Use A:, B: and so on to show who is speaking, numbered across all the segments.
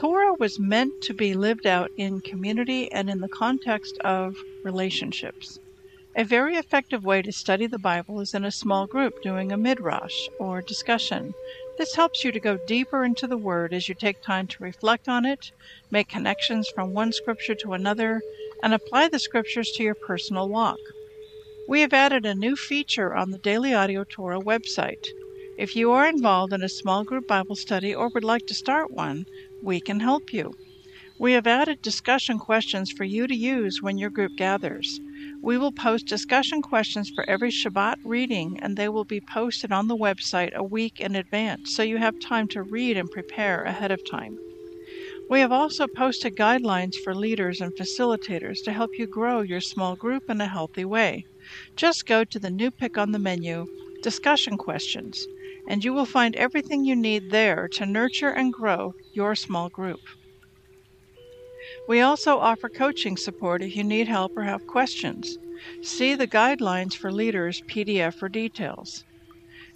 A: Torah was meant to be lived out in community and in the context of relationships. A very effective way to study the Bible is in a small group doing a midrash or discussion. This helps you to go deeper into the Word as you take time to reflect on it, make connections from one scripture to another, and apply the scriptures to your personal walk. We have added a new feature on the Daily Audio Torah website. If you are involved in a small group Bible study or would like to start one, we can help you. We have added discussion questions for you to use when your group gathers. We will post discussion questions for every Shabbat reading, and they will be posted on the website a week in advance so you have time to read and prepare ahead of time. We have also posted guidelines for leaders and facilitators to help you grow your small group in a healthy way. Just go to the new pick on the menu, Discussion Questions, and you will find everything you need there to nurture and grow your small group. We also offer coaching support if you need help or have questions. See the Guidelines for Leaders PDF for details.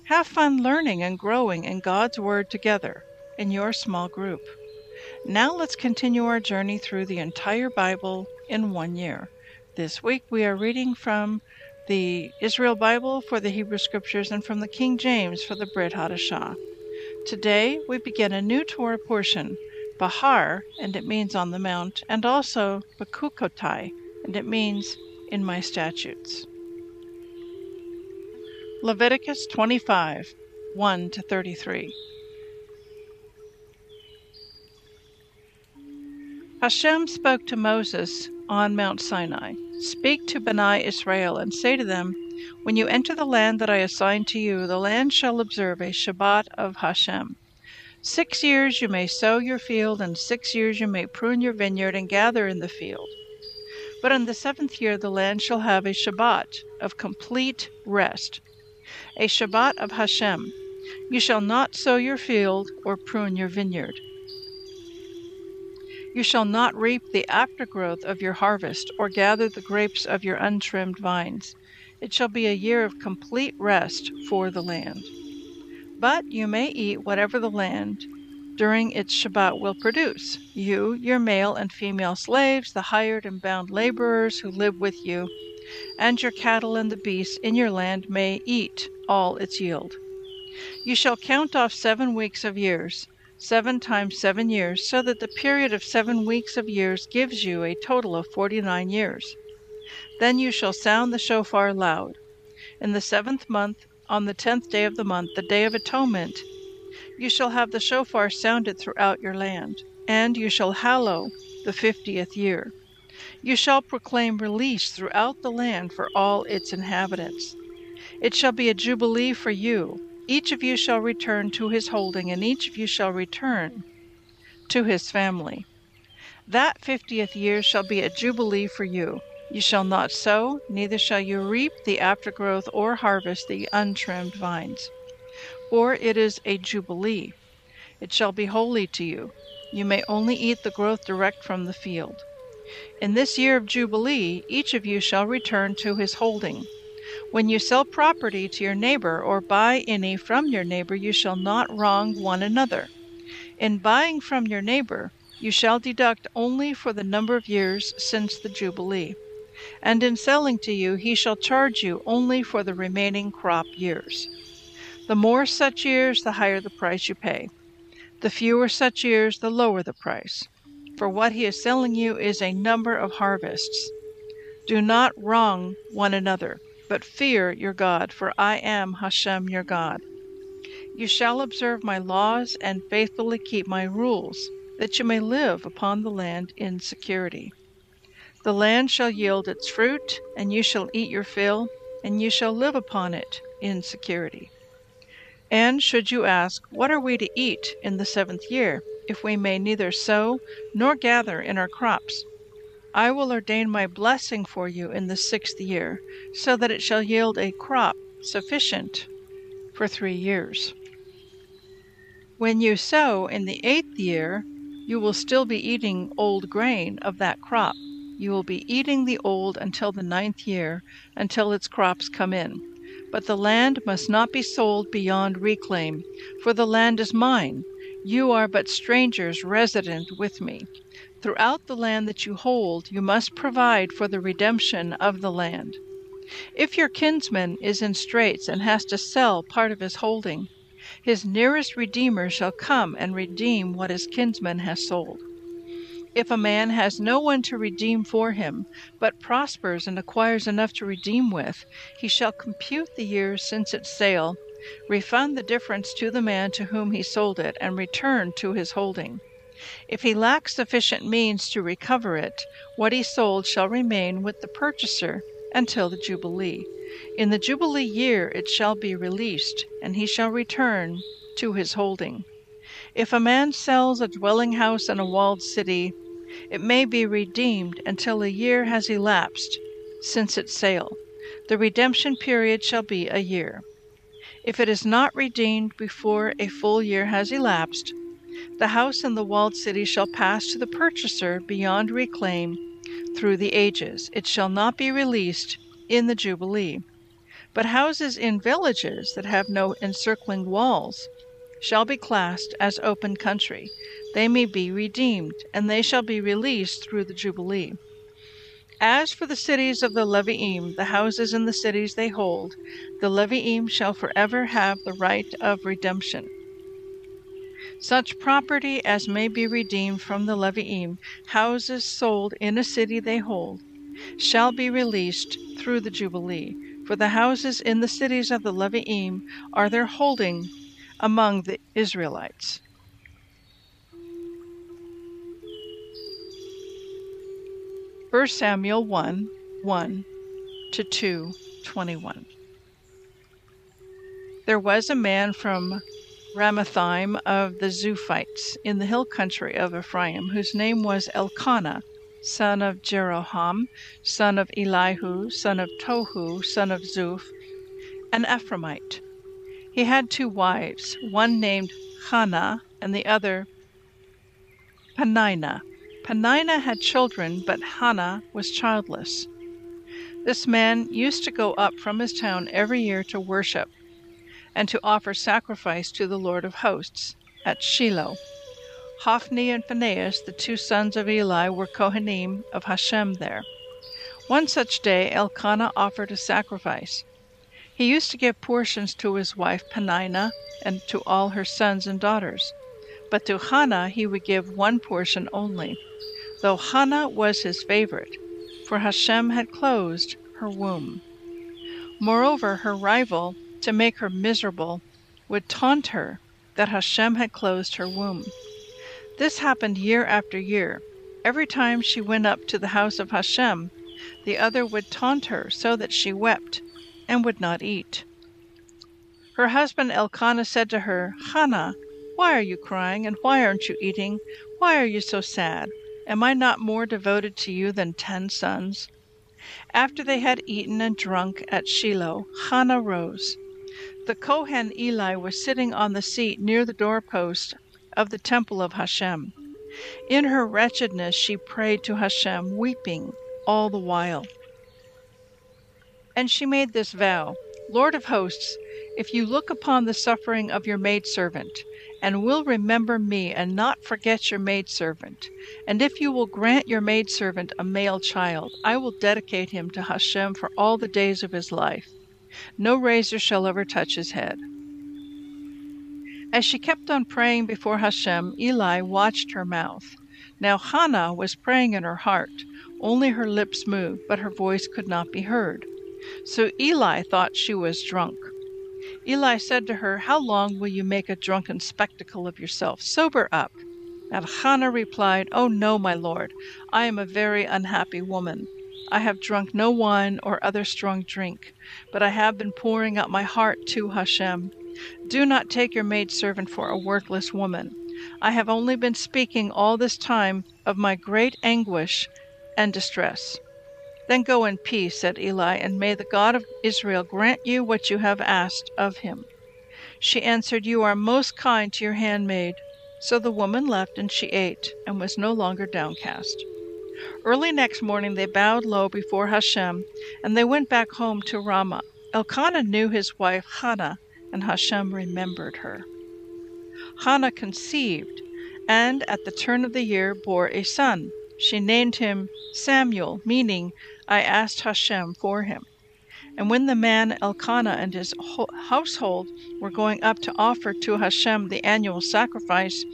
A: Have fun learning and growing in God's Word together in your small group. Now let's continue our journey through the entire Bible in one year. This week we are reading from the Israel Bible for the Hebrew Scriptures and from the King James for the Brit Hadashah. Today we begin a new Torah portion, Behar, and it means on the mount, and also Bechukotai, and it means in my statutes. Leviticus 25 1 to 33. Hashem spoke to Moses on Mount Sinai Speak to Benai Israel and say to them, When you enter the land that I assign to you, the land shall observe a Shabbat of Hashem. Six years you may sow your field, and six years you may prune your vineyard and gather in the field. But in the seventh year the land shall have a Shabbat of complete rest, a Shabbat of Hashem. You shall not sow your field or prune your vineyard. You shall not reap the aftergrowth of your harvest, or gather the grapes of your untrimmed vines. It shall be a year of complete rest for the land. But you may eat whatever the land during its Shabbat will produce. You, your male and female slaves, the hired and bound laborers who live with you, and your cattle and the beasts in your land may eat all its yield. You shall count off seven weeks of years seven times seven years, so that the period of seven weeks of years gives you a total of forty nine years. Then you shall sound the shofar loud. In the seventh month, on the tenth day of the month, the day of atonement, you shall have the shofar sounded throughout your land, and you shall hallow the fiftieth year. You shall proclaim release throughout the land for all its inhabitants. It shall be a jubilee for you, each of you shall return to his holding, and each of you shall return to his family. That fiftieth year shall be a jubilee for you. You shall not sow, neither shall you reap the aftergrowth or harvest the untrimmed vines. For it is a jubilee. It shall be holy to you. You may only eat the growth direct from the field. In this year of jubilee, each of you shall return to his holding. When you sell property to your neighbor or buy any from your neighbor, you shall not wrong one another. In buying from your neighbor, you shall deduct only for the number of years since the Jubilee. And in selling to you, he shall charge you only for the remaining crop years. The more such years, the higher the price you pay. The fewer such years, the lower the price. for what he is selling you is a number of harvests. Do not wrong one another, but fear your God, for I am Hashem your God. You shall observe my laws and faithfully keep my rules, that you may live upon the land in security. The land shall yield its fruit, and you shall eat your fill, and you shall live upon it in security. And should you ask, What are we to eat in the seventh year, if we may neither sow nor gather in our crops? I will ordain my blessing for you in the sixth year, so that it shall yield a crop sufficient for three years. When you sow in the eighth year, you will still be eating old grain of that crop. You will be eating the old until the ninth year, until its crops come in. But the land must not be sold beyond reclaim, for the land is mine. You are but strangers resident with me. Throughout the land that you hold, you must provide for the redemption of the land. If your kinsman is in straits and has to sell part of his holding, his nearest redeemer shall come and redeem what his kinsman has sold. If a man has no one to redeem for him, but prospers and acquires enough to redeem with, he shall compute the years since its sale, refund the difference to the man to whom he sold it, and return to his holding. If he lacks sufficient means to recover it, what he sold shall remain with the purchaser until the Jubilee. In the Jubilee year it shall be released, and he shall return to his holding. If a man sells a dwelling house in a walled city, it may be redeemed until a year has elapsed since its sale. The redemption period shall be a year. If it is not redeemed before a full year has elapsed, the house in the walled city shall pass to the purchaser beyond reclaim through the ages. It shall not be released in the Jubilee. But houses in villages that have no encircling walls shall be classed as open country. They may be redeemed, and they shall be released through the Jubilee. As for the cities of the Leviim, the houses in the cities they hold, the Leviim shall forever have the right of redemption. Such property as may be redeemed from the Leviim, houses sold in a city they hold, shall be released through the Jubilee. For the houses in the cities of the Leviim are their holding among the Israelites. First Samuel 1 1 to 2 21. There was a man from Ramathaim of the Zuphites in the hill country of Ephraim, whose name was Elkanah, son of Jeroham, son of Elihu, son of Tohu, son of Zuph, an Ephraimite. He had two wives, one named Hannah and the other Peninnah. Peninnah had children, but Hannah was childless. This man used to go up from his town every year to worship and to offer sacrifice to the Lord of hosts at Shiloh. Hophni and Phinehas, the two sons of Eli, were Kohanim of Hashem there. One such day Elkanah offered a sacrifice. He used to give portions to his wife Peninnah and to all her sons and daughters, but to Hannah he would give one portion only, though Hannah was his favorite, for Hashem had closed her womb. Moreover, her rival, to make her miserable, would taunt her that Hashem had closed her womb. This happened year after year. Every time she went up to the house of Hashem, the other would taunt her so that she wept and would not eat. Her husband Elkanah said to her, Hannah, why are you crying, and why aren't you eating? Why are you so sad? Am I not more devoted to you than ten sons? After they had eaten and drunk at Shiloh, Hannah rose. The Kohen Eli was sitting on the seat near the doorpost of the temple of Hashem. In her wretchedness, she prayed to Hashem, weeping all the while. And she made this vow Lord of hosts, if you look upon the suffering of your maidservant, and will remember me and not forget your maidservant, and if you will grant your maidservant a male child, I will dedicate him to Hashem for all the days of his life. No razor shall ever touch his head. As she kept on praying before Hashem, Eli watched her mouth. Now Hannah was praying in her heart. Only her lips moved, but her voice could not be heard. So Eli thought she was drunk. Eli said to her, How long will you make a drunken spectacle of yourself? Sober up. And Hannah replied, Oh no, my lord, I am a very unhappy woman. I have drunk no wine or other strong drink, but I have been pouring out my heart to Hashem. Do not take your maidservant for a worthless woman. I have only been speaking all this time of my great anguish and distress. Then go in peace, said Eli, and may the God of Israel grant you what you have asked of him. She answered, You are most kind to your handmaid. So the woman left, and she ate, and was no longer downcast. Early next morning they bowed low before Hashem, and they went back home to Ramah. Elkanah knew his wife Hannah, and Hashem remembered her. Hannah conceived, and at the turn of the year bore a son. She named him Samuel, meaning, I asked Hashem for him. And when the man Elkanah and his household were going up to offer to Hashem the annual sacrifice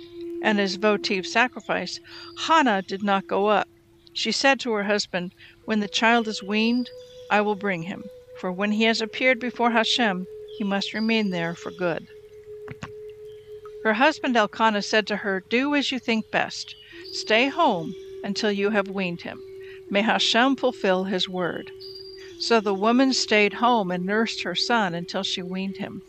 A: and his votive sacrifice, Hannah did not go up. She said to her husband, When the child is weaned, I will bring him, for when he has appeared before Hashem, he must remain there for good. Her husband Elkanah said to her, Do as you think best. Stay home until you have weaned him. May Hashem fulfill his word. So the woman stayed home and nursed her son until she weaned him.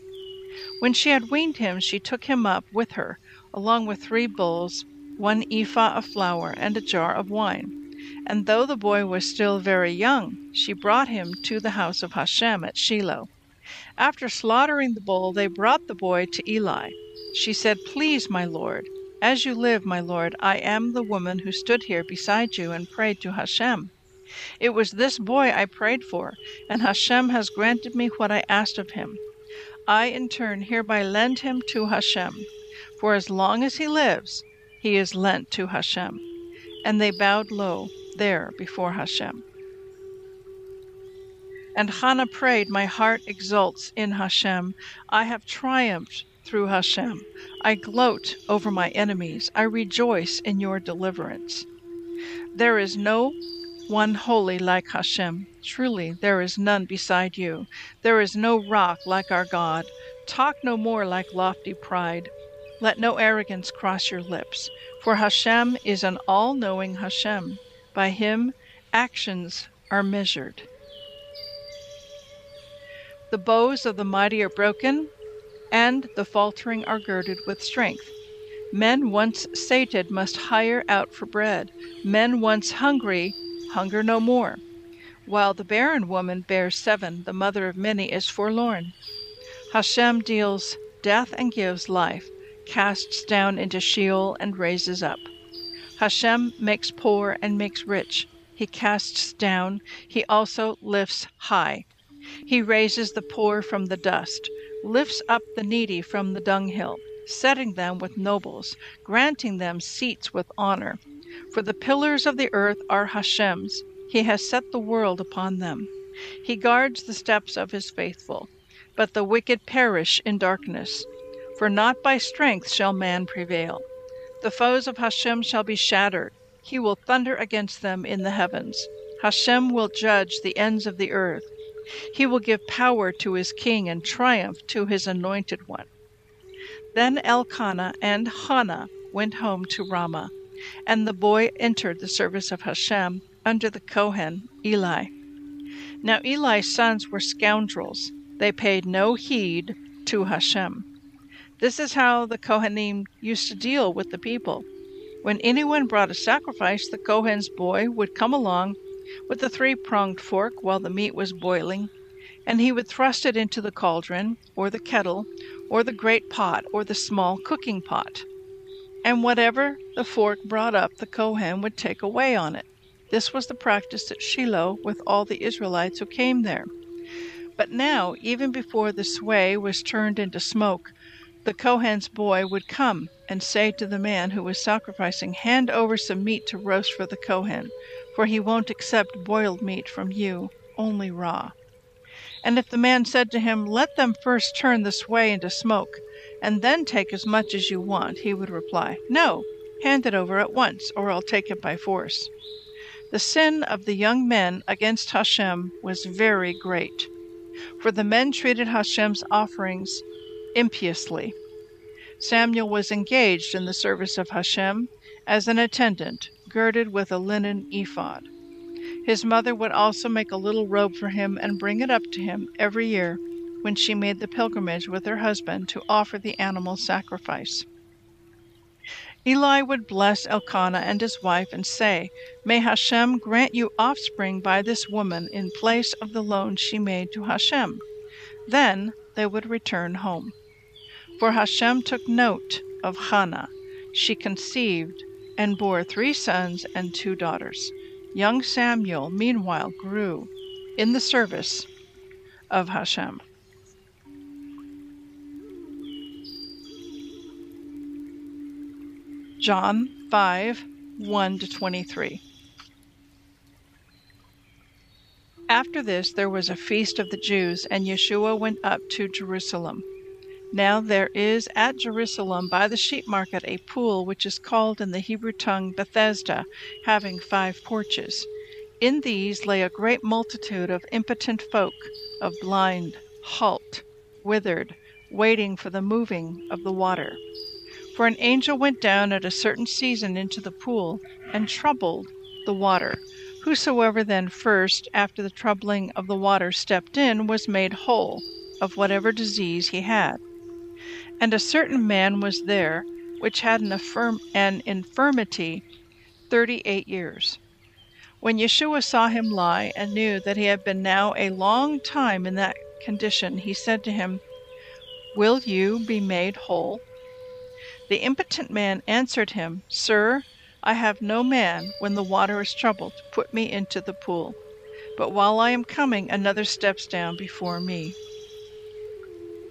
A: When she had weaned him, she took him up with her, along with three bulls, one ephah of flour, and a jar of wine. And though the boy was still very young, she brought him to the house of Hashem at Shiloh. After slaughtering the bull, they brought the boy to Eli. She said, Please, my lord, as you live, my lord, I am the woman who stood here beside you and prayed to Hashem. It was this boy I prayed for, and Hashem has granted me what I asked of him. I, in turn, hereby lend him to Hashem. For as long as he lives, he is lent to Hashem. And they bowed low there before Hashem. And Hannah prayed, My heart exults in Hashem. I have triumphed through Hashem. I gloat over my enemies. I rejoice in your deliverance. There is no one holy like Hashem. Truly, there is none beside you. There is no rock like our God. Talk no more like lofty pride. Let no arrogance cross your lips, for Hashem is an all knowing Hashem. By him, actions are measured. The bows of the mighty are broken, and the faltering are girded with strength. Men once sated must hire out for bread. Men once hungry hunger no more. While the barren woman bears seven, the mother of many is forlorn. Hashem deals death and gives life, casts down into Sheol and raises up. Hashem makes poor and makes rich. He casts down, he also lifts high. He raises the poor from the dust, lifts up the needy from the dunghill, setting them with nobles, granting them seats with honor. For the pillars of the earth are Hashem's. He has set the world upon them. He guards the steps of his faithful. But the wicked perish in darkness. For not by strength shall man prevail. The foes of Hashem shall be shattered. He will thunder against them in the heavens. Hashem will judge the ends of the earth. He will give power to his king and triumph to his anointed one. Then Elkanah and Hannah went home to Ramah, and the boy entered the service of Hashem under the Kohen Eli. Now Eli's sons were scoundrels. They paid no heed to Hashem. This is how the Kohanim used to deal with the people. When anyone brought a sacrifice, the Kohen's boy would come along with a three pronged fork while the meat was boiling, and he would thrust it into the cauldron, or the kettle, or the great pot, or the small cooking pot. And whatever the fork brought up, the Kohen would take away on it. This was the practice at Shiloh with all the Israelites who came there. But now, even before the suet was turned into smoke, the Kohen's boy would come and say to the man who was sacrificing, Hand over some meat to roast for the Kohen, for he won't accept boiled meat from you, only raw. And if the man said to him, Let them first turn this way into smoke, and then take as much as you want, he would reply, No, Hand it over at once, or I'll take it by force. The sin of the young men against Hashem was very great, for the men treated Hashem's offerings impiously. Samuel was engaged in the service of Hashem as an attendant, girded with a linen ephod. His mother would also make a little robe for him and bring it up to him every year when she made the pilgrimage with her husband to offer the animal sacrifice. Eli would bless Elkanah and his wife and say, May Hashem grant you offspring by this woman in place of the loan she made to Hashem. Then they would return home. For Hashem took note of Hannah. She conceived and bore three sons and two daughters. Young Samuel, meanwhile, grew in the service of Hashem. John 5 1 to 23. After this, there was a feast of the Jews, and Yeshua went up to Jerusalem. Now there is at Jerusalem by the sheep market a pool which is called in the Hebrew tongue Bethesda, having five porches. In these lay a great multitude of impotent folk, of blind, halt, withered, waiting for the moving of the water. For an angel went down at a certain season into the pool and troubled the water. Whosoever then first, after the troubling of the water, stepped in, was made whole of whatever disease he had. And a certain man was there which had an, affirm- an infirmity thirty eight years. When Yeshua saw him lie and knew that he had been now a long time in that condition, he said to him, Will you be made whole? The impotent man answered him, Sir, I have no man, when the water is troubled, to put me into the pool. But while I am coming, another steps down before me.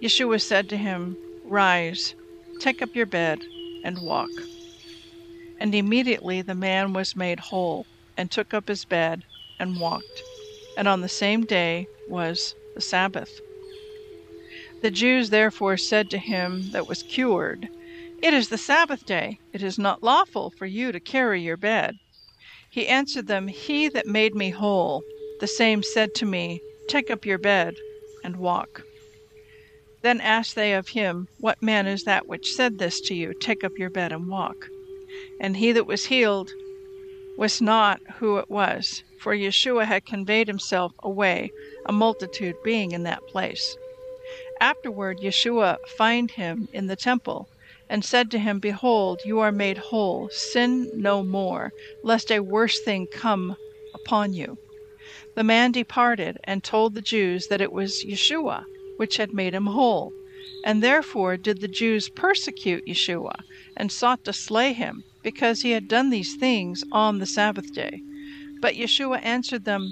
A: Yeshua said to him, Rise, take up your bed, and walk. And immediately the man was made whole, and took up his bed, and walked. And on the same day was the Sabbath. The Jews therefore said to him that was cured, It is the Sabbath day. It is not lawful for you to carry your bed. He answered them, He that made me whole, the same said to me, Take up your bed, and walk. Then asked they of him, What man is that which said this to you, Take up your bed and walk? And he that was healed was not who it was, for Yeshua had conveyed himself away, a multitude being in that place. Afterward Yeshua find him in the temple, and said to him, Behold, you are made whole, sin no more, lest a worse thing come upon you. The man departed and told the Jews that it was Yeshua which had made him whole. And therefore did the Jews persecute Yeshua, and sought to slay him, because he had done these things on the Sabbath day. But Yeshua answered them,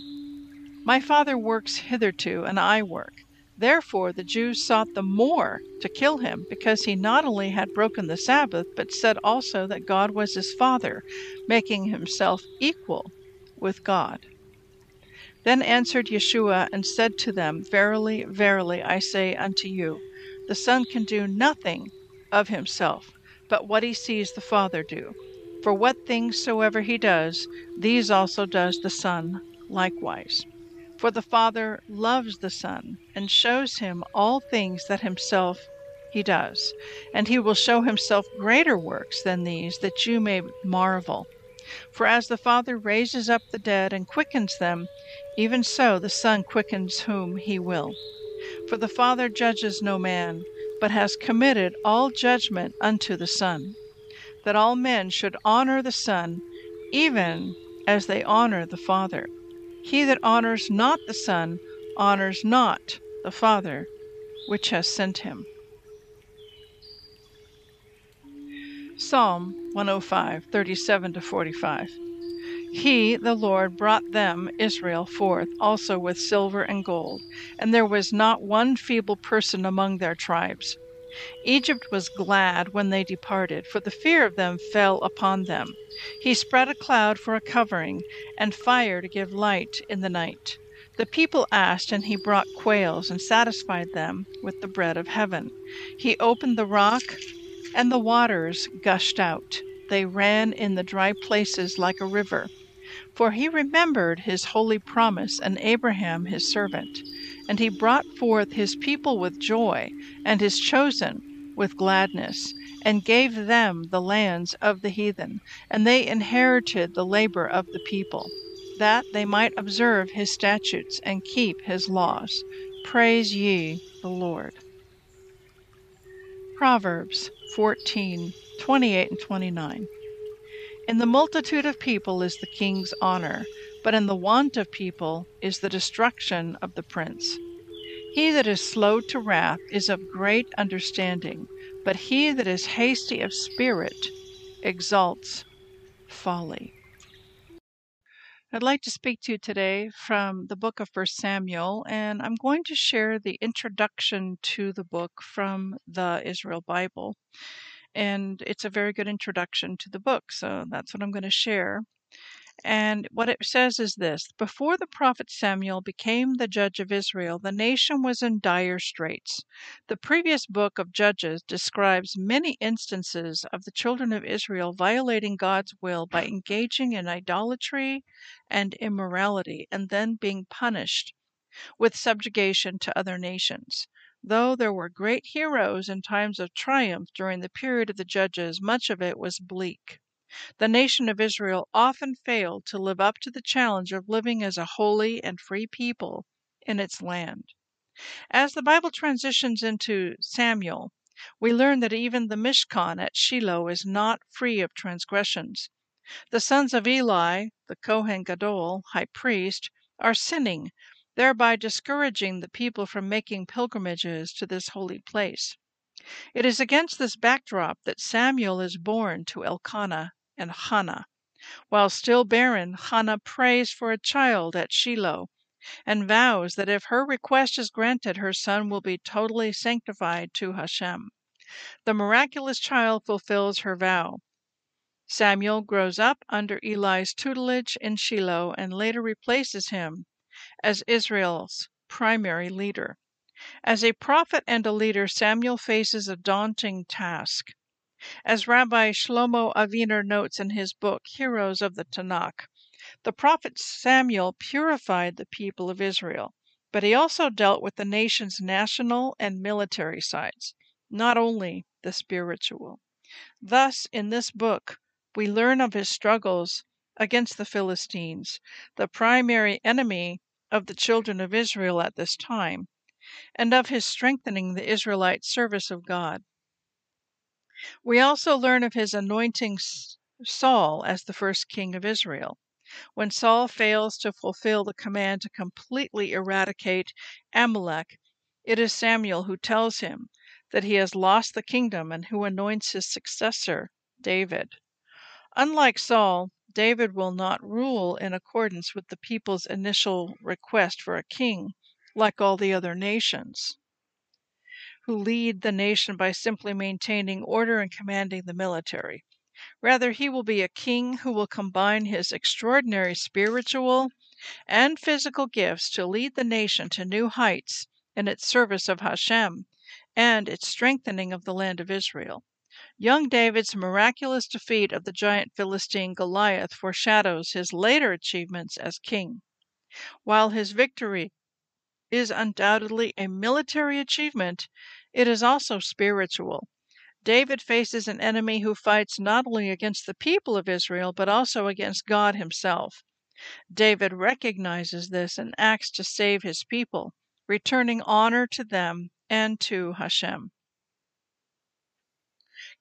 A: My Father works hitherto, and I work. Therefore the Jews sought the more to kill him, because he not only had broken the Sabbath, but said also that God was his Father, making himself equal with God. Then answered Yeshua and said to them, Verily, verily, I say unto you, the Son can do nothing of himself, but what he sees the Father do. For what things soever he does, these also does the Son likewise. For the Father loves the Son, and shows him all things that himself he does. And he will show himself greater works than these, that you may marvel. For as the Father raises up the dead and quickens them, even so the Son quickens whom he will. For the Father judges no man, but has committed all judgment unto the Son, that all men should honor the Son, even as they honor the Father. He that honors not the Son honors not the Father which has sent him. Psalm 105, 37 to 45. He, the Lord, brought them, Israel, forth also with silver and gold, and there was not one feeble person among their tribes. Egypt was glad when they departed, for the fear of them fell upon them. He spread a cloud for a covering, and fire to give light in the night. The people asked, and he brought quails, and satisfied them with the bread of heaven. He opened the rock, and the waters gushed out. they ran in the dry places like a river. For he remembered his holy promise and Abraham his servant, and he brought forth his people with joy, and his chosen with gladness, and gave them the lands of the heathen, and they inherited the labor of the people, that they might observe his statutes and keep his laws. Praise ye the Lord. Proverbs 14 28 and 29. In the multitude of people is the king's honor, but in the want of people is the destruction of the prince. He that is slow to wrath is of great understanding, but he that is hasty of spirit exalts folly. I'd like to speak to you today from the book of 1 Samuel, and I'm going to share the introduction to the book from the Israel Bible and it's a very good introduction to the book. So that's what I'm going to share. And what it says is this Before the prophet Samuel became the judge of Israel, the nation was in dire straits. The previous book of Judges describes many instances of the children of Israel violating God's will by engaging in idolatry and immorality and then being punished with subjugation to other nations. Though there were great heroes in times of triumph during the period of the Judges, much of it was bleak. The nation of Israel often failed to live up to the challenge of living as a holy and free people in its land. As the Bible transitions into Samuel, we learn that even the Mishkan at Shiloh is not free of transgressions. The sons of Eli, the Kohen Gadol, high priest, are sinning thereby discouraging the people from making pilgrimages to this holy place. It is against this backdrop that Samuel is born to Elkanah and Hannah. While still barren, Hannah prays for a child at Shiloh and vows that if her request is granted, her son will be totally sanctified to Hashem. The miraculous child fulfills her vow. Samuel grows up under Eli's tutelage in Shiloh and later replaces him as Israel's primary leader. As a prophet and a leader, Samuel faces a daunting task. As Rabbi Shlomo Aviner notes in his book, Heroes of the Tanakh, the prophet Samuel purified the people of Israel, but he also dealt with the nation's national and military sides, not only the spiritual. Thus, in this book, we learn of his struggles against the Philistines, the primary enemy of the children of Israel at this time, and of his strengthening the Israelite service of God. We also learn of his anointing Saul as the first king of Israel. When Saul fails to fulfill the command to completely eradicate Amalek, it is Samuel who tells him that he has lost the kingdom and who anoints his successor, David. Unlike Saul, David will not rule in accordance with the people's initial request for a king, like all the other nations, who lead the nation by simply maintaining order and commanding the military. Rather, he will be a king who will combine his extraordinary spiritual and physical gifts to lead the nation to new heights in its service of Hashem and its strengthening of the land of Israel. Young David's miraculous defeat of the giant Philistine Goliath foreshadows his later achievements as king. While his victory is undoubtedly a military achievement, it is also spiritual. David faces an enemy who fights not only against the people of Israel, but also against God himself. David recognizes this and acts to save his people, returning honor to them and to Hashem.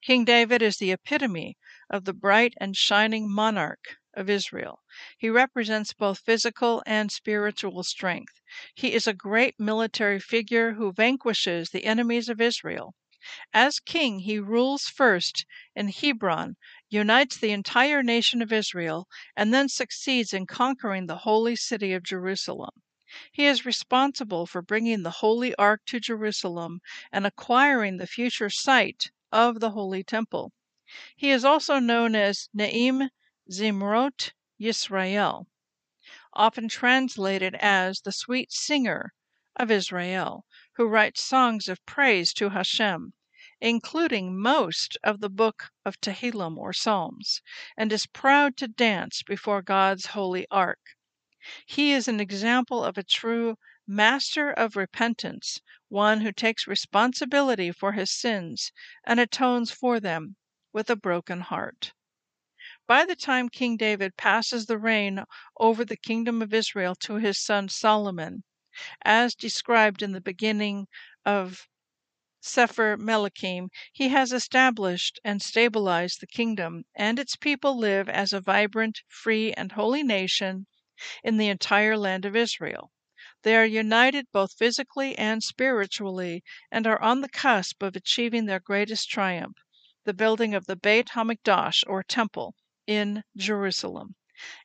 A: King David is the epitome of the bright and shining monarch of Israel. He represents both physical and spiritual strength. He is a great military figure who vanquishes the enemies of Israel. As king, he rules first in Hebron, unites the entire nation of Israel, and then succeeds in conquering the holy city of Jerusalem. He is responsible for bringing the Holy Ark to Jerusalem and acquiring the future site of the Holy Temple. He is also known as Ne'im Zimrot Yisrael, often translated as the sweet singer of Israel, who writes songs of praise to Hashem. including most of the book of Tehillim or Psalms, and is proud to dance before God's holy ark. He is an example of a true master of repentance, one who takes responsibility for his sins and atones for them with a broken heart. By the time King David passes the reign over the kingdom of Israel to his son Solomon, as described in the beginning of Sefer Melachim, he has established and stabilized the kingdom, and its people live as a vibrant, free, and holy nation in the entire land of Israel. They are united both physically and spiritually, and are on the cusp of achieving their greatest triumph, the building of the Beit HaMikdash, or Temple, in Jerusalem.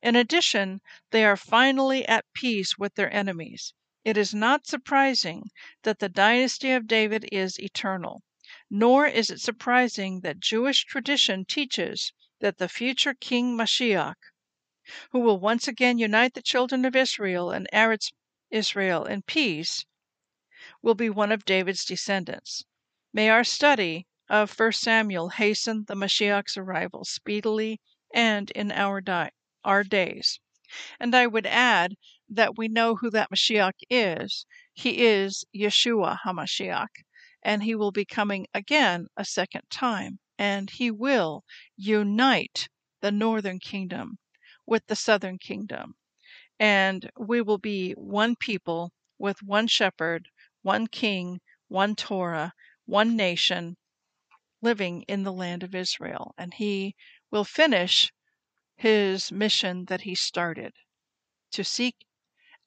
A: In addition, they are finally at peace with their enemies. It is not surprising that the dynasty of David is eternal, nor is it surprising that Jewish tradition teaches that the future King Mashiach, who will once again unite the children of Israel and Eretz Israel in peace, will be one of David's descendants. May our study of 1 Samuel hasten the Mashiach's arrival speedily and in our, di- our days. And I would add that we know who that Mashiach is. He is Yeshua HaMashiach, and he will be coming again a second time, and he will unite the northern kingdom with the southern kingdom. And we will be one people with one shepherd, one king, one Torah, one nation living in the land of Israel. And he will finish his mission that he started to seek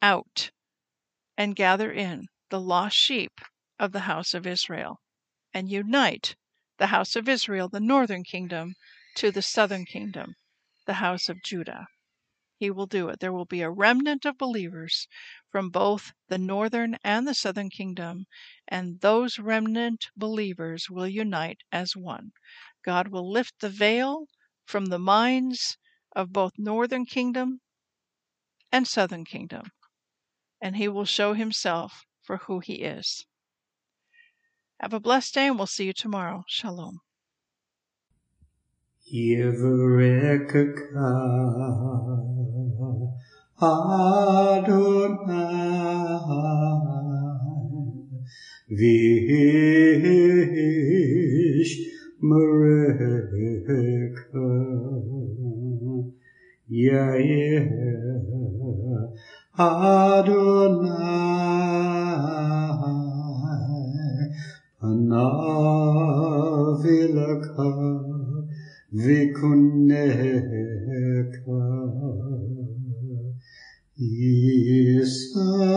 A: out and gather in the lost sheep of the house of Israel and unite the house of Israel, the northern kingdom, to the southern kingdom, the house of Judah. He will do it. There will be a remnant of believers from both the northern and the southern kingdom, and those remnant believers will unite as one. God will lift the veil from the minds of both northern kingdom and southern kingdom, and he will show himself for who he is. Have a blessed day, and we'll see you tomorrow. Shalom.
B: Vish Yair Adonai Panavilaka Vikuneka Isa